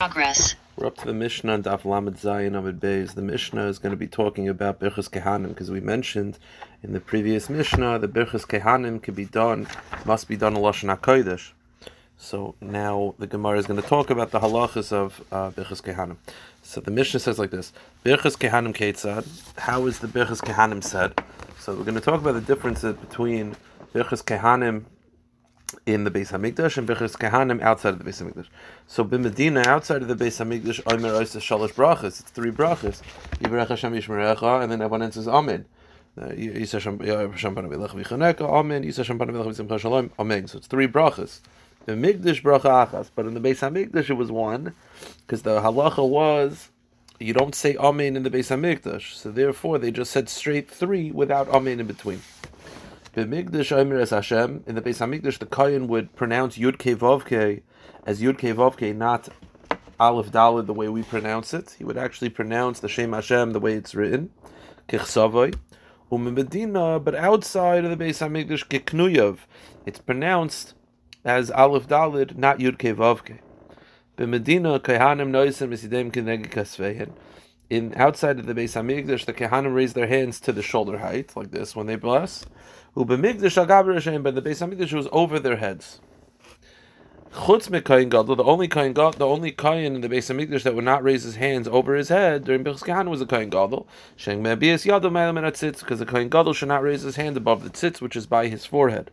Progress. We're up to the Mishnah and Daf Lamed Zayin Amid Beis. The Mishnah is going to be talking about Birchas Kehanim because we mentioned in the previous Mishnah that Birchas Kehanim can be done, must be done in Lashon HaKodesh. So now the Gemara is going to talk about the halachas of uh, Birchas Kehanim. So the Mishnah says like this: Birchas Kehanim Ketzad. How is the Birchas Kehanim said? So we're going to talk about the differences between Birchas Kehanim in the Beis Hamikdash and Birchas Kehanim outside of the Beis Hamikdash. So Medina, outside of the Beis Hamikdash, Omer Oisa Shalosh Brachas. It's three brachas. Yivarech Hashem Yishmerecha, and then everyone says Amen. Uh, uh, Elech Vichaneka, Amen. So it's three brachas. The Mikdash bracha achas, but in the Beis Hamikdash it was one, because the halacha was you don't say Amen in the Beis Hamikdash. So therefore they just said straight three without Amen in between. B'migdash Hashem, in the Beis Hamikdash, the Kohen would pronounce Yud Vovke as Yud Vovke, not Aleph Dalid the way we pronounce it. He would actually pronounce the Shem Hashem the way it's written, Kichsavoy. Medina, but outside of the Beis Hamikdash, Kiknuyav, it's pronounced as Aleph Dalid, not Yud Vovke. B'Medina, Kehanim Noisim Isidem Kinegi. In outside of the Beis Hamikdash, the Kehanim raise their hands to the shoulder height, like this, when they bless. Ubemigdash Agaber Hashem, but the Beis Hamikdash was over their heads. Chutz mekayin gadol, the only kain gadol, the only kain in the Beis Hamikdash that would not raise his hands over his head during Kehanim was a kain gadol. Sheng mebias tzitz, because the kain gadol should not raise his hand above the tzitz, which is by his forehead.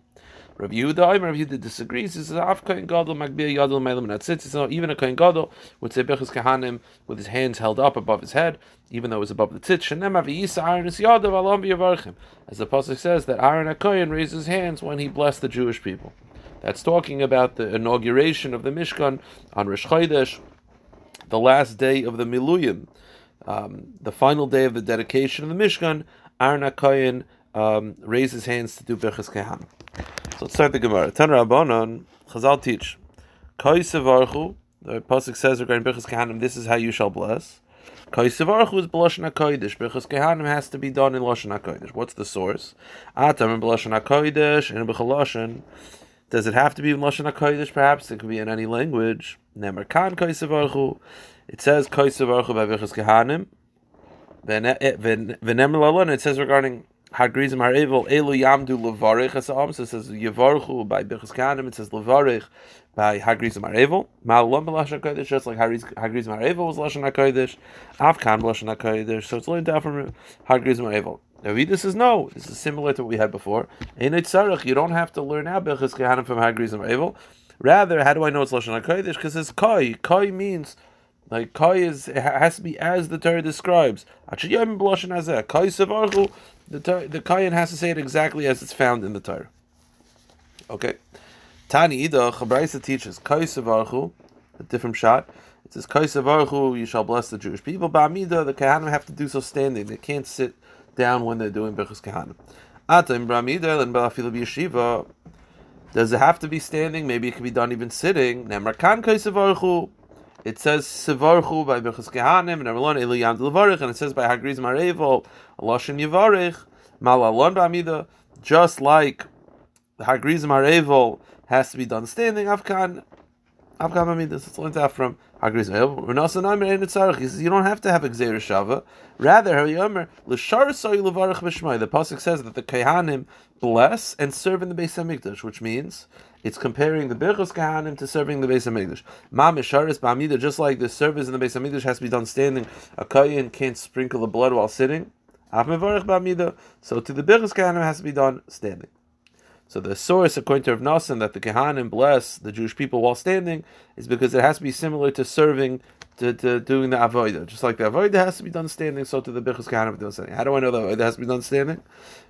Rav Yehuda, Rav Yehuda disagrees. He says, "Af kain gadol magbir yadol tzitz." So even a Kohen gadol would say Bechus Kehanim with his hands held up above his head, even though it was above the tzitz. Shenem aviyisa Aaron is yadav alam b'yavarchim, as the pasuk says that Aaron Akoyan raised his hands when he blessed the Jewish people. That's talking about the inauguration of the Mishkan on Rosh Chodesh, the last day of the Miluyim, um, the final day of the dedication of the Mishkan. Aaron Akoyan um, raised his hands to do Birchas Kehanim. So let's start the Gemara. Tan Rabbanon, Chazal teach, Kaisevarchu, the Pasuk says regarding Birchas Kehanim, this is how you shall bless. Kaisevarchu is B'Lashon HaKodesh. Kehanim has to be done in Lashon. What's the source? Atam in B'Lashon HaKodesh, in B'Chalashon. Does it have to be in Lashon perhaps? It could be in any language. Nemer kan Kaisevarchu. It says Kaisevarchu by Birchas Kehanim. V'nemer eh, lalon, it says regarding Hagrizim Harevil Elu Yamdu Levarich Asam. So it says Yevarchu by Birchas Kehanim. It says Levarich by Hagrizim Harevil. Ma'alon b'Lashon Hakodesh, just like Hagrizim Harevil was Lashon Hakodesh. Avkan Lashon Hakodesh. So it's learned out from Hagrizim Harevil. Navidus says no. This is similar to what we had before. In Itzarech, you don't have to learn out Birchas Kehanim from Hagrizim Harevil. Rather, how do I know it's Lashon Hakodesh? Because it's Koi. Koi means. Like Kai is it has to be as the Torah describes. The the Kayan has to say it exactly as it's found in the Torah. Okay. Tani Ida Chabraisa teaches Kaisavarchu, a different shot. It says Kaisavarchu, you shall bless the Jewish people. Ba'amida, the Kahanim have to do so standing. They can't sit down when they're doing Bechus Kahanim. Atim Ba'amida, and Ba'afilu Yeshiva. Does it have to be standing? Maybe it can be done even sitting. Nemar Kan Kaisavarchu. It says Sivarchu by Berchus Kehanim and Amalon Eliyam Levarich, and it says by Hagriz Marevel Loshin Yevarich Malalon Ba'amida. Just like Hagriz Marevel has to be done standing, Afkan Afkan Ba'amida. It's learned out from He says you don't have to have a Gzeir Shava. Rather, The pasuk says that the Kehanim bless and serve in the Beis Hamikdash, which means it's comparing the Birchos Kahanim to serving the Beis Hamikdash. Ma Misharis Ba'amida, just like the service in the Beis Hamikdash has to be done standing, a Kayin can't sprinkle the blood while sitting. So to the Birchos Kahanim has to be done standing. So the source, according to Rav Nassan, that the Kehanim bless the Jewish people while standing, is because it has to be similar to serving, to, to doing the Avodah. Just like the Avodah has to be done standing, so to the Birchos Kehanim done standing. How do I know the Avodah has to be done standing?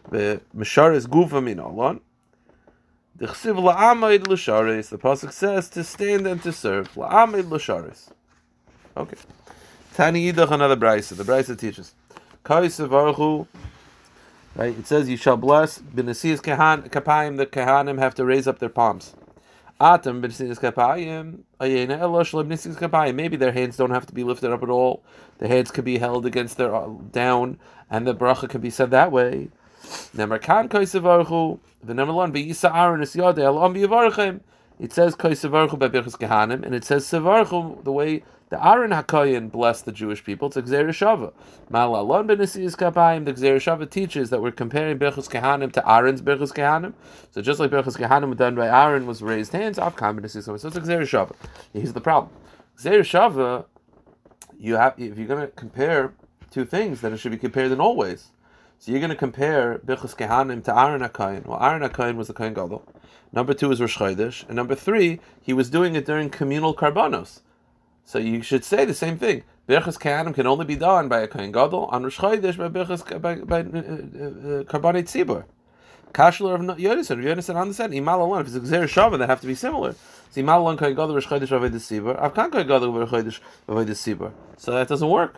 The Misharis Gufa Min Alon. The chsiv la'amaid l'sharis. The pasuk says to stand and to serve. La'amaid l'sharis. Okay. Tani yidach another brisa. The brisa teaches. Kaisavarchu. Right. It says you shall bless b'nesiyas kahan kapayim. The kahanim have to raise up their palms. Atam b'nesiyas kapayim. Ayena elosh b'nesiyas kapayim. Maybe their hands don't have to be lifted up at all. The hands could be held against their uh, down, and the bracha can be said that way. Nemar kan. The number one, V'yisa Aaron is Yodei Elam B'Yivarchem. It says Koi Sevarchu by Birchas and it says Sevarchu the way The Aaron Hakayin blessed the Jewish people. It's a Shava. Malalon Benesis Kapayim, the Shava teaches that we're comparing Berchus Kehanim to Aaron's Berchus Kehanim. So just like Berchus Kehanim done by Aaron was raised hands, Avkam Benesis So it's a Shava. Here's the problem. Shava, you have, if you're going to compare two things, then it should be compared in all ways. So you're going to compare Birchus Kehanim to Aaron HaKayin. Well, Aaron HaKayin was the Kohen Gadol. Number two is Rosh Chodesh. And number three, he was doing it during communal karbanos. So you should say the same thing. Birchus Kehanim can only be done by a Kohen Gadol, on Rosh Chodesh by Birchus, by, by uh, uh, Tzibur. Kashler of Yonasan, Yonasan understand, Imal alone, if it's a Gzer Shavah, they have to be similar. So Imal alone Kohen Gadol, Rosh Chodesh, Avodah Tzibur, Avkan Kohen Gadol, Rosh Chodesh, Avodah Tzibur. So that doesn't work.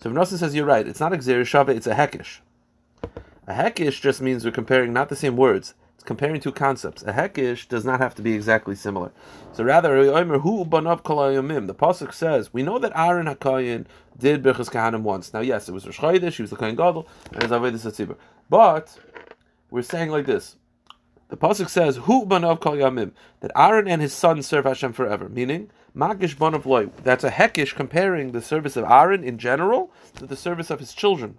So if Nosson says you're right, it's not a Gzer Shavah, it's a Hekish. A hekish just means we're comparing not the same words. Comparing two concepts. A hekish does not have to be exactly similar. So rather, who banav The pasuk says we know that Aaron Hakayin did Birchas Kahanim once. Now, yes, it was Rosh Chodesh, he was the Kohen Gadol, and it was. But we're saying like this. The pasuk says, "Hu banav kol yamim," that Aaron and his son serve Hashem forever. Meaning, magish loy. That's a hekish comparing the service of Aaron in general to the service of his children.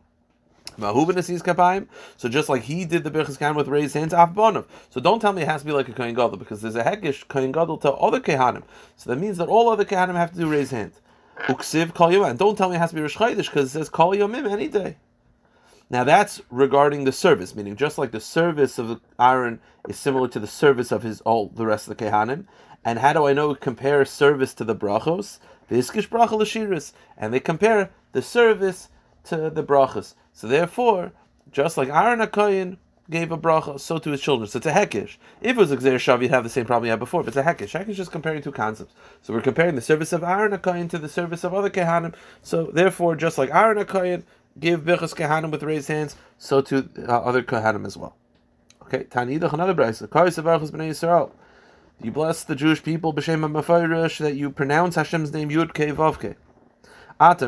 So just like he did the Birchas Kahanim with raised hands, Afbonov. So don't tell me it has to be like a Kohen Gadol because there's a Hekish Kohen Gadol to other Kehanim. So that means that all other Kehanim have to do raised hands. Uksiv Kol Yom. And don't tell me it has to be Rosh because it says Kol Yomim any day. Now that's regarding the service, meaning just like the service of Aaron is similar to the service of his all the rest of the Kehanim. And how do I know compare service to the brachos? The Iskish bracha l'shiris, and they compare the service to the brachos. So therefore, just like Aaron Akoyin gave a bracha, so to his children. So it's a hekish. If it was a Gzer Shav, you'd have the same problem you had before, but it's a hekish. Hekish is just comparing two concepts. So we're comparing the service of Aaron Akoyin to the service of other Kehanim. So therefore, just like Aaron Akoyin give Birchas Kehanim with raised hands, so to uh, other Kehanim as well. Okay, Tanidach, another brayse. Karis of Bnei Yisrael. You bless the Jewish people b'shem ha'mafayrish that you pronounce Hashem's name Yud Kei Vav Kei. Maybe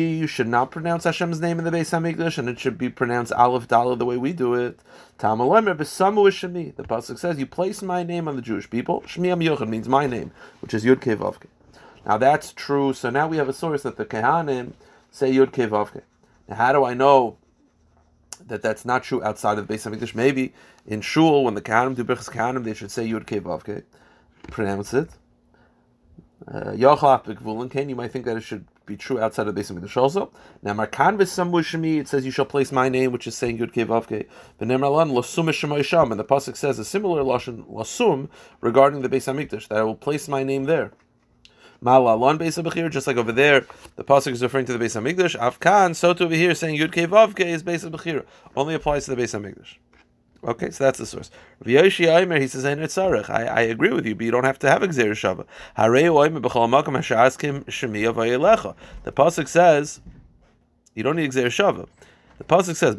you should not pronounce Hashem's name in the Beis Hamikdash, and it should be pronounced Aleph Dalah the way we do it. The pasuk says, "You place my name on the Jewish people." Shmi Am means my name, which is Yud Kevavke. Now that's true. So now we have a source that the Kehanim say Yud Kevavke. Now how do I know that that's not true outside of the Beis Hamikdash? Maybe in Shul when the Kehanim do Birchas Kehanim, they should say Yud Kevavke, pronounce it. Uh, you might think that it should be true outside of Beis Hamikdash also. Now, Markan v'samu it says you shall place my name, which is saying Yud Kevavke. V'nemarlan losum sham, and the pasuk says a similar lashon losum regarding the Beis Hamikdash that I will place my name there. Malalon Beis Hamikdash, just like over there, the pasuk is referring to the Beis Hamikdash. Afkan, so to over here saying Yud Kevavke is Beis only applies to the Beis Hamikdash. Okay, so that's the source. Rav Yoshi Aimer, he says, I, I agree with you, but you don't have to have a Gzer Shava. The Pasuk says, you don't need Gzer Shava. The Pasuk says,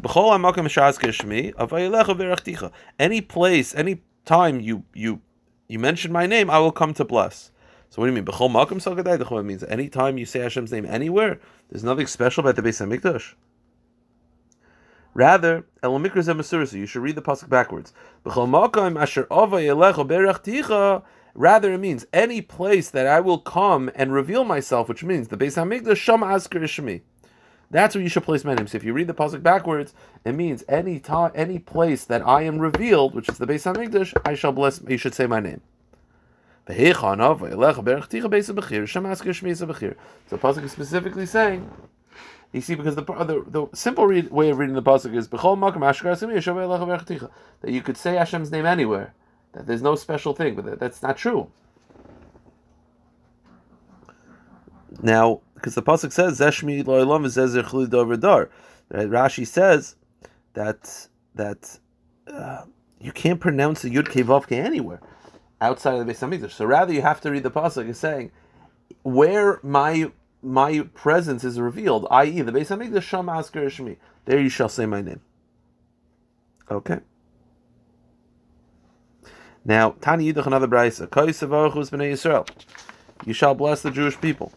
Any place, any time you, you, you mention my name, I will come to bless. So what do you mean? B'chol makom salgadai means any time you say Hashem's name anywhere, there's nothing special about the Beis Hamikdash. Rather, you should read the pasuk backwards. Rather, it means any place that I will come and reveal myself, which means the Beis Hamikdash Sham Azkir Shmi. That's where you should place my name. So if you read the pasuk backwards, it means any time, any place that I am revealed, which is the Beis Hamikdash, I shall bless. You should say my name. So pasuk is specifically saying you see, because the the, the simple read, way of reading the pasuk is that you could say Hashem's name anywhere. That there's no special thing, but that, that's not true. Now, because the pasuk says Zeshmi lo'olam v'zezer chli Rashi says that that uh, you can't pronounce the yud kevavke anywhere outside of the Beis Hamikdash. So rather, you have to read the pasuk as saying where my my presence is revealed, i.e., the Beis Hamikdash Sham Asker Shmi. There you shall say my name. Okay. Now, Tani Yidach another brayse. Yisrael. You shall bless the Jewish people.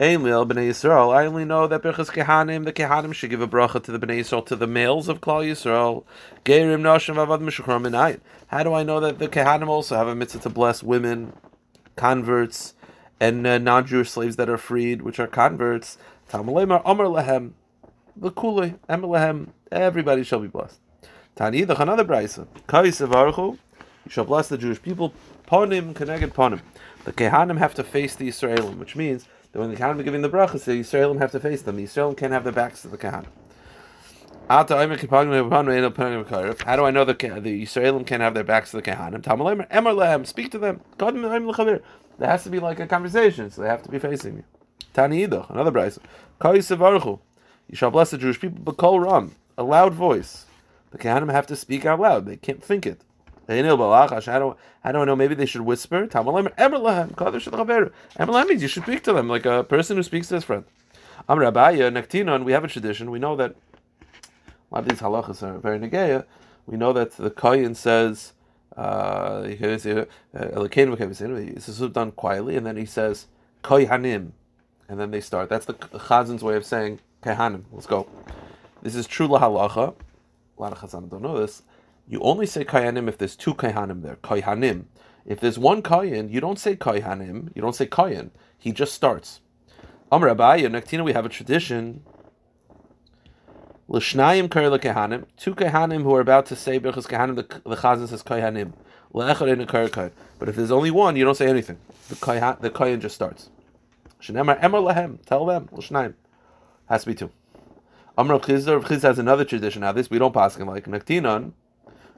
Ein b'nei Yisrael. I only know that Birchas Kehanim, the Kehanim should give a bracha to the b'nei Yisrael, to the males of Klal Yisrael. Geirim Noshim How do I know that the Kehanim also have a mitzvah to bless women converts and uh, non-Jewish slaves that are freed, which are converts. Tamalemar Amar Lahem, Lekule, Emar Lahem, everybody shall be blessed. Tani Idach, another brisa. Kaisavarchu, you shall bless the Jewish people. Ponim, Keneged Ponim. The Kehanim have to face the Israelim, which means that when the Kehanim are giving the brachas, the Israelim have to face them. The Israelim can't have their backs to the Kehanim. How do I know the the Israelim can't have their backs to the Kehanim? Lehem, speak to them. There has to be like a conversation, so they have to be facing you. Tani another brisa. You shall bless the Jewish people, but call ram, a loud voice. The Kehanim have to speak out loud. They can't think it. How do, how do I know? Maybe they should whisper. Emar means you should speak to them like a person who speaks to his friend. Amr Abaya, Naktinon, we have a tradition. We know that a lot of these halachas are very negeya. We know that the Kayan says, uh, this is done quietly, and then he says, Koy Hanim, and then they start. That's the Chazin's way of saying Kehanim. Let's go. This is true lahalacha. A lot of Chazan don't know this. You only say Kayanim if there's two Kayanim there. Kayanim. If there's one Kayan, you don't say Kayanim. You don't say Kayan. He just starts. Amr Abaya, Nektina, we have a tradition L'shnayim kar kehanim, two kehanim who are about to say berachas kehanim, the, the chazan says kehanim. Le'echad in a kar But if there's only one, you don't say anything. The kohen, the kohen just starts. Shnemar emar lehem, tell them l'shnayim. Has to be two. Amr Chizar, Chiz has another tradition. Now this we don't pass him like naktinon.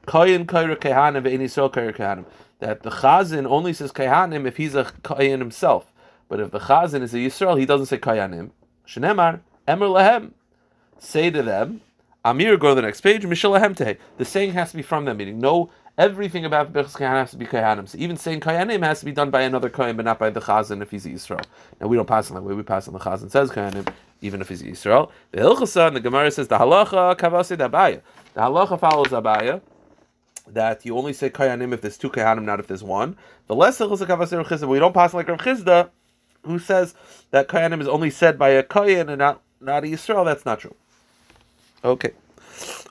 Kohen kair kehanim ve'in yisrael kair kehanim. That the chazan only says kehanim if he's a kohen himself. But if the chazan is a Yisrael, he doesn't say kohanim. Shnemar emar lehem say to them, Amir, go to the next page, Mishalahem The saying has to be from them, meaning no, everything about Bechas Kahanim has to be Kahanim. So even saying Kahanim has to be done by another Kahanim, but not by the Chazan if he's Israel. Now we don't pass on that way, we pass on the Chazan says Kahanim, even if he's Israel. The Hilchasa and the Gemara says, the Halacha Kavasid Abaya. The Halacha follows Abaya that you only say kayanim if there's two kayanim, not if there's one. The less we don't pass like Rav Chizda, who says that kayanim is only said by a kayan and not not a Yisrael. That's not true. Okay.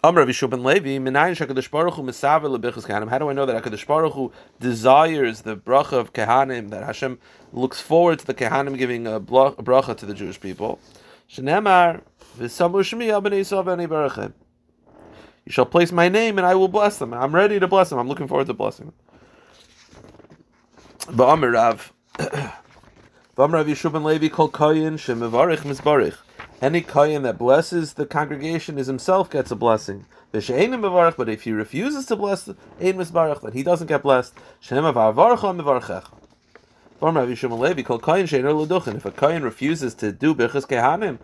Amr Rav ben Levi, Minayin Shakadosh Baruch Hu Misaver Lebichus Kahanim. How do I know that Hakadosh Baruch Hu desires the bracha of Kahanim? That Hashem looks forward to the Kahanim giving a, bracha to the Jewish people. Shenemar V'Samu Shmi Barachem. You shall place my name and I will bless them. I'm ready to bless them. I'm looking forward to blessing them. Ba'amir Rav. Yeshua ben Levi Kol Koyin Shemivarich Mizbarich. Any kohen that blesses the congregation is himself gets a blessing. But if he refuses to bless the then he doesn't get blessed. If a kohen refuses to do birchas kehanim,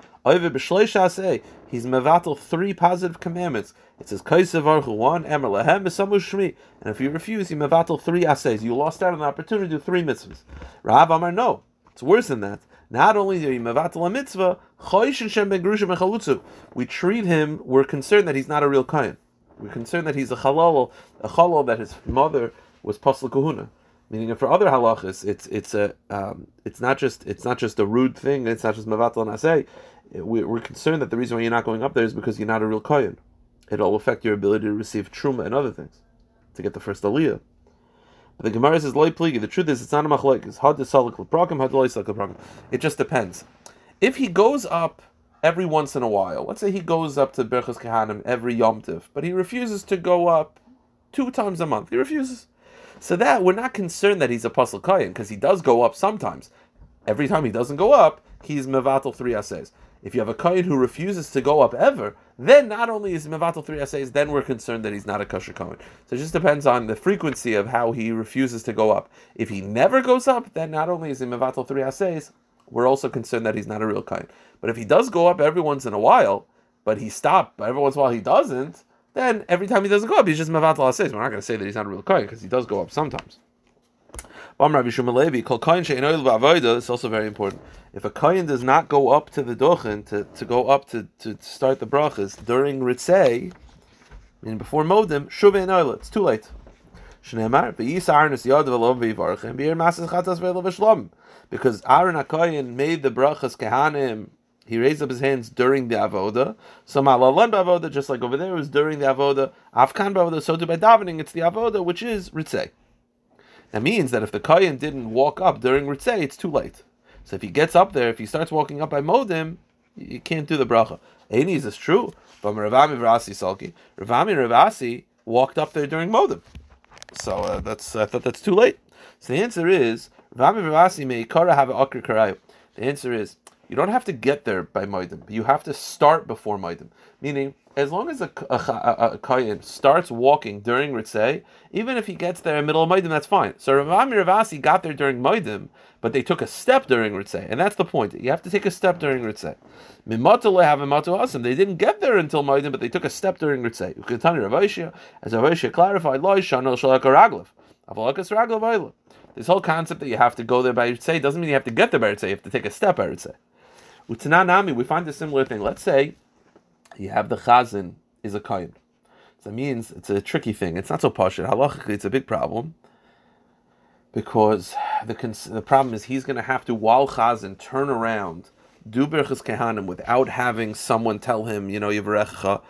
he's mevatel three positive commandments. It says kaisavarchu one, emer lehem shmi, and if you refuse, you mevatel three asays. You lost out on the opportunity to do three mitzvahs. Rav Amar, no, it's worse than that. Not only do we mevatel a mitzvah, we treat him. We're concerned that he's not a real kain. We're concerned that he's a halal, a halal that his mother was pasal kahuna. Meaning, for other halachas, it's it's a um, it's not just it's not just a rude thing. It's not just mevatel and asay. We're concerned that the reason why you're not going up there is because you're not a real kohen. It'll affect your ability to receive truma and other things, to get the first aliyah. But the Gemara says loy pligi. The truth is, it's not a machlok. It's hard to salik leprakim, hard to. It just depends. If he goes up every once in a while, let's say he goes up to Berchas Kehanim every Yom Tiv, but he refuses to go up two times a month. He refuses. So that we're not concerned that he's a puzzle kayan because he does go up sometimes. Every time he doesn't go up, he's mevatel three essays. If you have a kayan who refuses to go up ever, then not only is mevatel three essays, then we're concerned that he's not a kosher kohen. So it just depends on the frequency of how he refuses to go up. If he never goes up, then not only is he mevatel three essays, we're also concerned that he's not a real kain. But if he does go up every once in a while, but he stopped, every once in a while he doesn't, then every time he doesn't go up, he's just mevatel says. We're not going to say that he's not a real kain because he does go up sometimes. It's also very important. If a kohen does not go up to the dochen to, to go up to, to start the brachas during ritzei, meaning before modim, shuve it's too late. Shneimar, v'yisar nes yod v'lom v'yivarchem, b'yer masas chatas v'elo v'shlom. Because Aaron HaKoyin made the brachas kehanim, he raised up his hands during the avoda. So malalan avoda, just like over there, was during the avoda. Afkan avoda, so too by davening, it's the avoda, which is ritzei. That means that if the Kayan didn't walk up during Ritzei, it's too late. So if he gets up there, if he starts walking up by Modim, you can't do the bracha. Einis is true. But Ravami Ravasi Salki, Ravami Ravasi walked up there during Modim. So uh, that's I thought that's too late. So the answer is The answer is you don't have to get there by Modim. You have to start before Modim. Meaning, as long as a, a, a, a Kayan starts walking during Ritzeh, even if he gets there in the middle of Moedim, that's fine. So Ravami Ravasi got there during Moedim, but they took a step during Ritzeh, and that's the point. You have to take a step during have. They didn't get there until Moedim, but they took a step during Ravashia, as Ravashia clarified, Lo Shanel Shalak Raglav. Avalakas Raglav This whole concept that you have to go there by Ritzeh doesn't mean you have to get there by Ritzeh, you have to take a step by Ritzeh. Utananami, we find a similar thing. Let's say you have the chazan is a kain. So that means it's a tricky thing. It's not so posh. Halachically, it's a big problem because the the problem is he's going to have to while chazan turn around do berchus kehanim without having someone tell him, you know, yivarecha,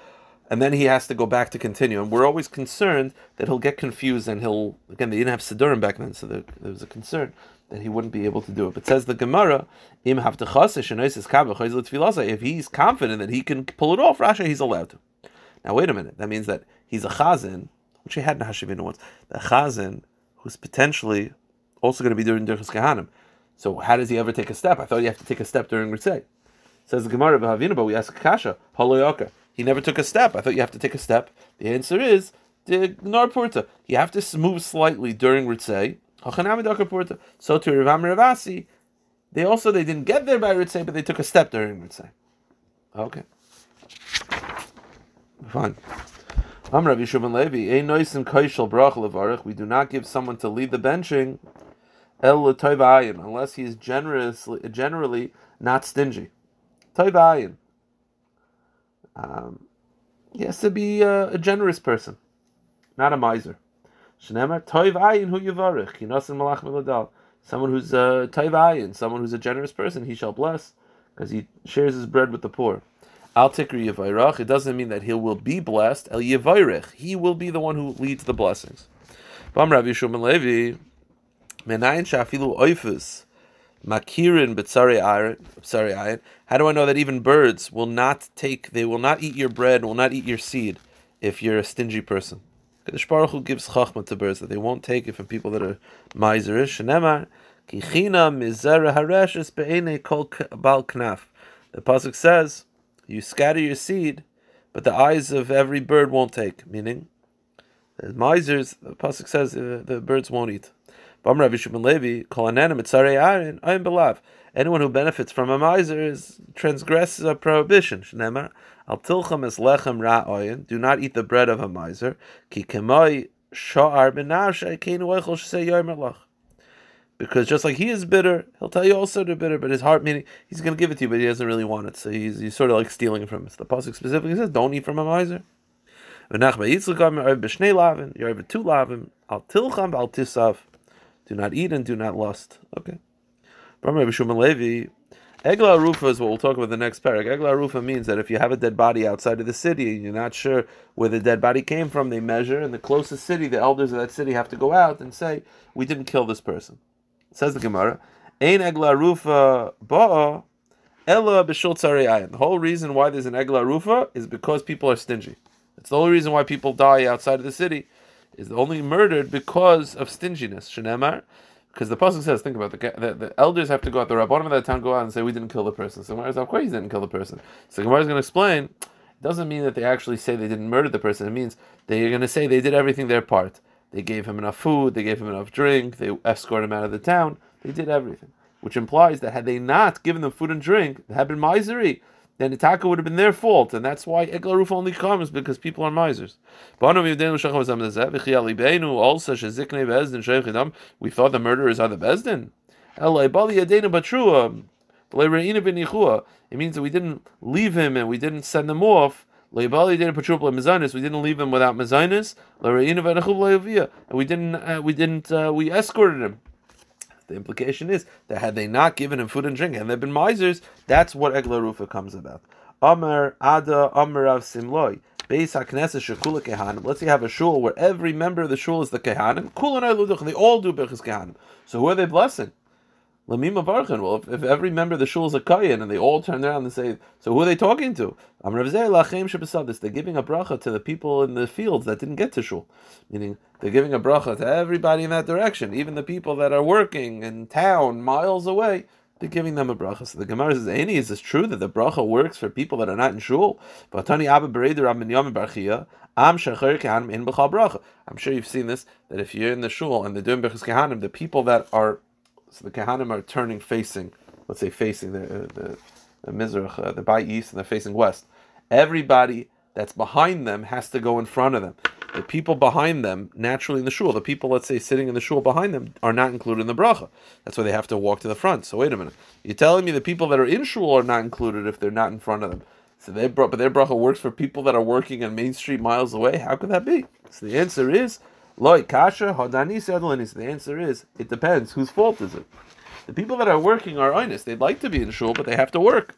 and then he has to go back to continue. And we're always concerned that he'll get confused and he'll again they didn't have siddurim back then, so there, there was a concern that he wouldn't be able to do it. But says the Gemara, im if he's confident that he can pull it off, Rasha, he's allowed to. Now wait a minute, that means that he's a chazin, which he had in Hashivina once, the chazin who's potentially also going to be doing Birchas Kahanim. So how does he ever take a step? I thought you have to take a step during Ritzay. Says the Gemara but we ask Kasha, Holoyoka. He never took a step. I thought you have to take a step. The answer is the Narpurta. You have to move slightly during Ritzay, so to Ravam Ravasi, they also they didn't get there by Ritzay, but they took a step during Ritzay. Okay. Fine. I'm. We do not give someone to lead the benching unless he is generously, generally not stingy. Um, he has to be a, a generous person, not a miser. Someone who's a toiv ayin, someone who's a generous person, he shall bless because he shares his bread with the poor. Al tikri. It doesn't mean that he will be blessed. El. He will be the one who leads the blessings. Bam Levi. Menayin shafilu oifus. Makirin b'tzari ayin. How do I know that even birds will not take? They will not eat your bread. Will not eat your seed if you're a stingy person. Kadosh Baruch Hu gives chachma to birds that they won't take it from people that are miserish. Kichina mizera hareshes be'ene kol bal knaf. The pasuk says, "You scatter your seed, but the eyes of every bird won't take." Meaning, the misers. The pasuk says the birds won't eat. Anyone who benefits from a miser is transgresses a prohibition. Do not eat the bread of a miser. Because just like he is bitter, he'll tell you also to bitter, but his heart meaning he's going to give it to you, but he doesn't really want it. So he's, he's sort of like stealing from. So the pasuk specifically says, "Don't eat from a miser." Al tilcham al. Do not eat and do not lust. Okay. Levi Egla Rufa is what we'll talk about the next parak. Egla Rufa means that if you have a dead body outside of the city and you're not sure where the dead body came from, they measure in the closest city, the elders of that city have to go out and say, We didn't kill this person. Says the Gemara, Ein Egla Rufa Ba'a Ella B'Shul The whole reason why there's an Egla Rufa is because people are stingy. It's the only reason why people die outside of the city, is only murdered because of stinginess. Shenemar because the pasuk says, think about the, the, the elders have to go out, the rabbanim of that town go out and say we didn't kill the person. So Gemara says, of course he didn't kill the person. So Gemara is going to explain. It doesn't mean that they actually say they didn't murder the person. It means they're going to say they did everything their part. They gave him enough food, they gave him enough drink, they escorted him out of the town. They did everything, which implies that had they not given them food and drink, they had been misery then Itaka would have been their fault, and that's why Egla Roof only comes because people are misers. We thought the murderers are the Bezdin. It means that we didn't leave him and we didn't send them off. We didn't leave him without mezainis, and we didn't. Uh, we didn't. Uh, we escorted him. The implication is that had they not given him food and drink and they've been misers, that's what Egla Rufa comes about. Amar Ada Amar Rav Simloi. Beis HaKnesset Shekula Kehanim. Let's say you have a shul where every member of the shul is the Kehanim. Kulanai Luduch. They all do Birchas Kehanim. So who are they blessing? Lamima Barchan. Well, if, if, every member of the shul is a Kayan and they all turn around and say, so who are they talking to? They're giving a bracha to the people in the fields that didn't get to shul. Meaning, they're giving a bracha to everybody in that direction, even the people that are working in town miles away. They're giving them a bracha. So the Gemara says, Any, is this true that the bracha works for people that are not in shul? I'm sure you've seen this, that if you're in the shul and they're doing Berchas Kehanim, the people that are so the Kehanim are turning facing, let's say facing the the, the Mizrach, uh, the by east, and they're facing west. Everybody that's behind them has to go in front of them. The people behind them, naturally in the shul, the people, let's say, sitting in the shul behind them, are not included in the bracha. That's why they have to walk to the front. So wait a minute, you're telling me the people that are in shul are not included if they're not in front of them. So they brought, but their bracha works for people that are working on Main Street miles away. How could that be? So the answer is Loi kasha hadani sedlanis. The answer is it depends. Whose fault is it? The people that are working are honest. They'd like to be in shul, but they have to work.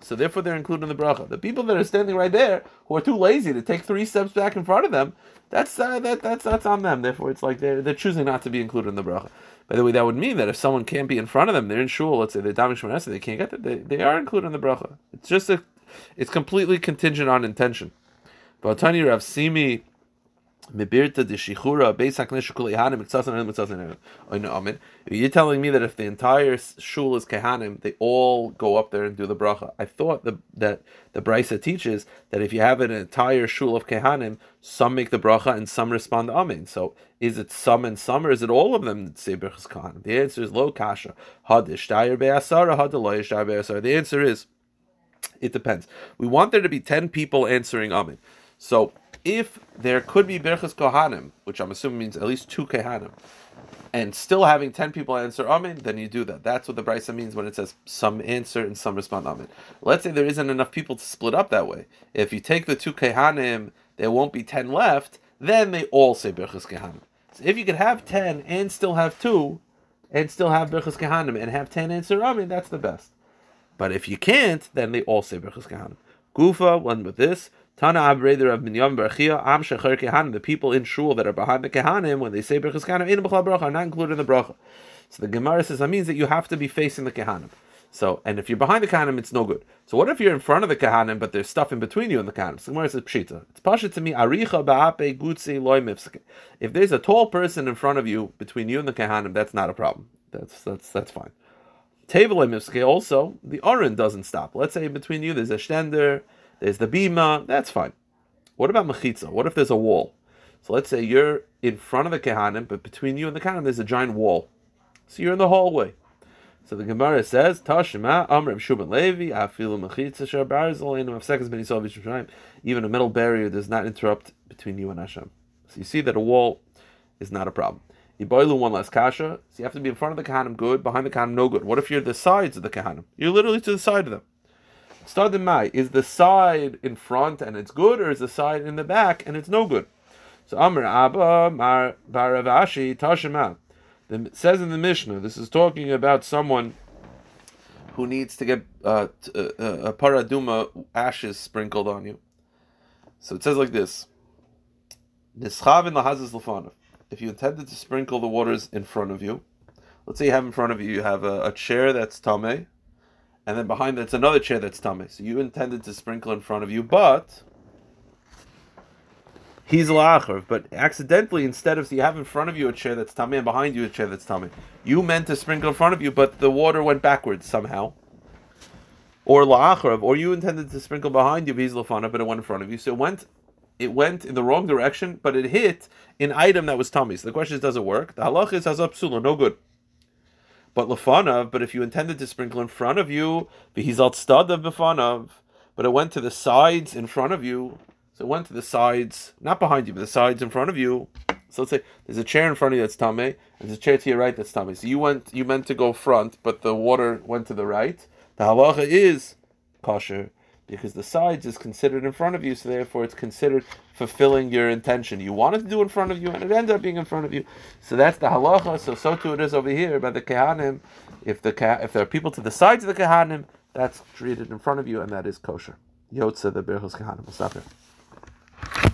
So therefore, they're included in the bracha. The people that are standing right there, who are too lazy to take three steps back in front of them, that's uh, that that's that's on them. Therefore, it's like they're they're choosing not to be included in the bracha. By the way, that would mean that if someone can't be in front of them, they're in shul. Let's say they're damish they can't get there. They, they are included in the bracha. It's just a, it's completely contingent on intention. But Tani Rav Simi You're telling me that if the entire shul is Kehanim, they all go up there and do the bracha. I thought the, that the Brisa teaches that if you have an entire shul of Kehanim, some make the bracha and some respond Amen. So is it some and some, or is it all of them that say Berchas Kehanim? The answer is Lo Kasha. Hadish Dayer Be'asara, Hadiloyish Dayer Be'asara. The answer is, it depends. We want there to be 10 people answering Amen. So if there could be Birchas Kohanim, which I'm assuming means at least two Kohanim, and still having 10 people answer Amen, then you do that. That's what the Brisa means when it says some answer and some respond Amen. Let's say there isn't enough people to split up that way. If you take the two Kohanim, there won't be 10 left, then they all say Birchas Kohanim. So if you could have 10 and still have two, and still have Birchas Kohanim and have 10 answer Amen, that's the best. But if you can't, then they all say Birchas Kohanim. Gufa, one with this. Tana Abreder of Minyam Berachia, Am Shecher Kehanim, the people in Shul that are behind the Kehanim, when they say Berachas Kehanim, in Bechal Bracha, are not included in the Bracha. So the Gemara says that means that you have to be facing the Kehanim. So, and if you're behind the Kehanim, it's no good. So what if you're in front of the Kehanim, but there's stuff in between you and the Kehanim? So the Gemara says Pshita. It's Pasha to me, Aricha Ba'ape Gutzi Loy Mifsake. If there's a tall person in front of you, between you and the Kehanim, that's not a problem. That's, that's, that's fine. Table Mifske also, the Oren doesn't stop. Let's say between you there's a Stender, there's the Bima, that's fine. What about mechitza? What if there's a wall? So let's say you're in front of the kehanim, but between you and the kehanim there's a giant wall. So you're in the hallway. So the Gemara says, Tashima, Amr Shuman Levi, Afilu Mechitza Shar Barzel, and seconds Ben Yisrael Even a metal barrier does not interrupt between you and Hashem. So you see that a wall is not a problem. Iboilu one less kasha. So you have to be in front of the kahanim good, behind the kahanim no good. What if you're the sides of the kahanim? You're literally to the side of them. Start the Mai. Is the side in front and it's good, or is the side in the back and it's no good? So Amr Abba Mar Baravashi Tashima. It says in the Mishnah, this is talking about someone who needs to get uh, uh, uh, a paraduma ashes sprinkled on you. So it says like this: lefanav. If you intended to sprinkle the waters in front of you, let's say you have in front of you you have a, a chair that's tame, and then behind that's another chair that's tummy. So you intended to sprinkle in front of you, but he's la'achar. But accidentally, instead of so you have in front of you a chair that's tummy and behind you a chair that's tummy, you meant to sprinkle in front of you, but the water went backwards somehow. Or la'achar, or you intended to sprinkle behind you, he's lafana, but it went in front of you. So it went. It went in the wrong direction, but it hit an item that was tummy. So the question is, does it work? The halach is has psula, no good. But lefanav, but if you intended to sprinkle in front of you, he's of befanav, but it went to the sides in front of you. So it went to the sides, not behind you, but the sides in front of you. So let's say there's a chair in front of you that's tame, and there's a chair to your right that's tame. So you went, you meant to go front, but the water went to the right. The halacha is kosher because the sides is considered in front of you, so therefore it's considered fulfilling your intention. You wanted to do in front of you, and it ended up being in front of you. So that's the halacha. So so too it is over here by the kehanim. If the if there are people to the sides of the kehanim, that's treated in front of you, and that is kosher. Yotza the berchos kehanim. We'll stop here.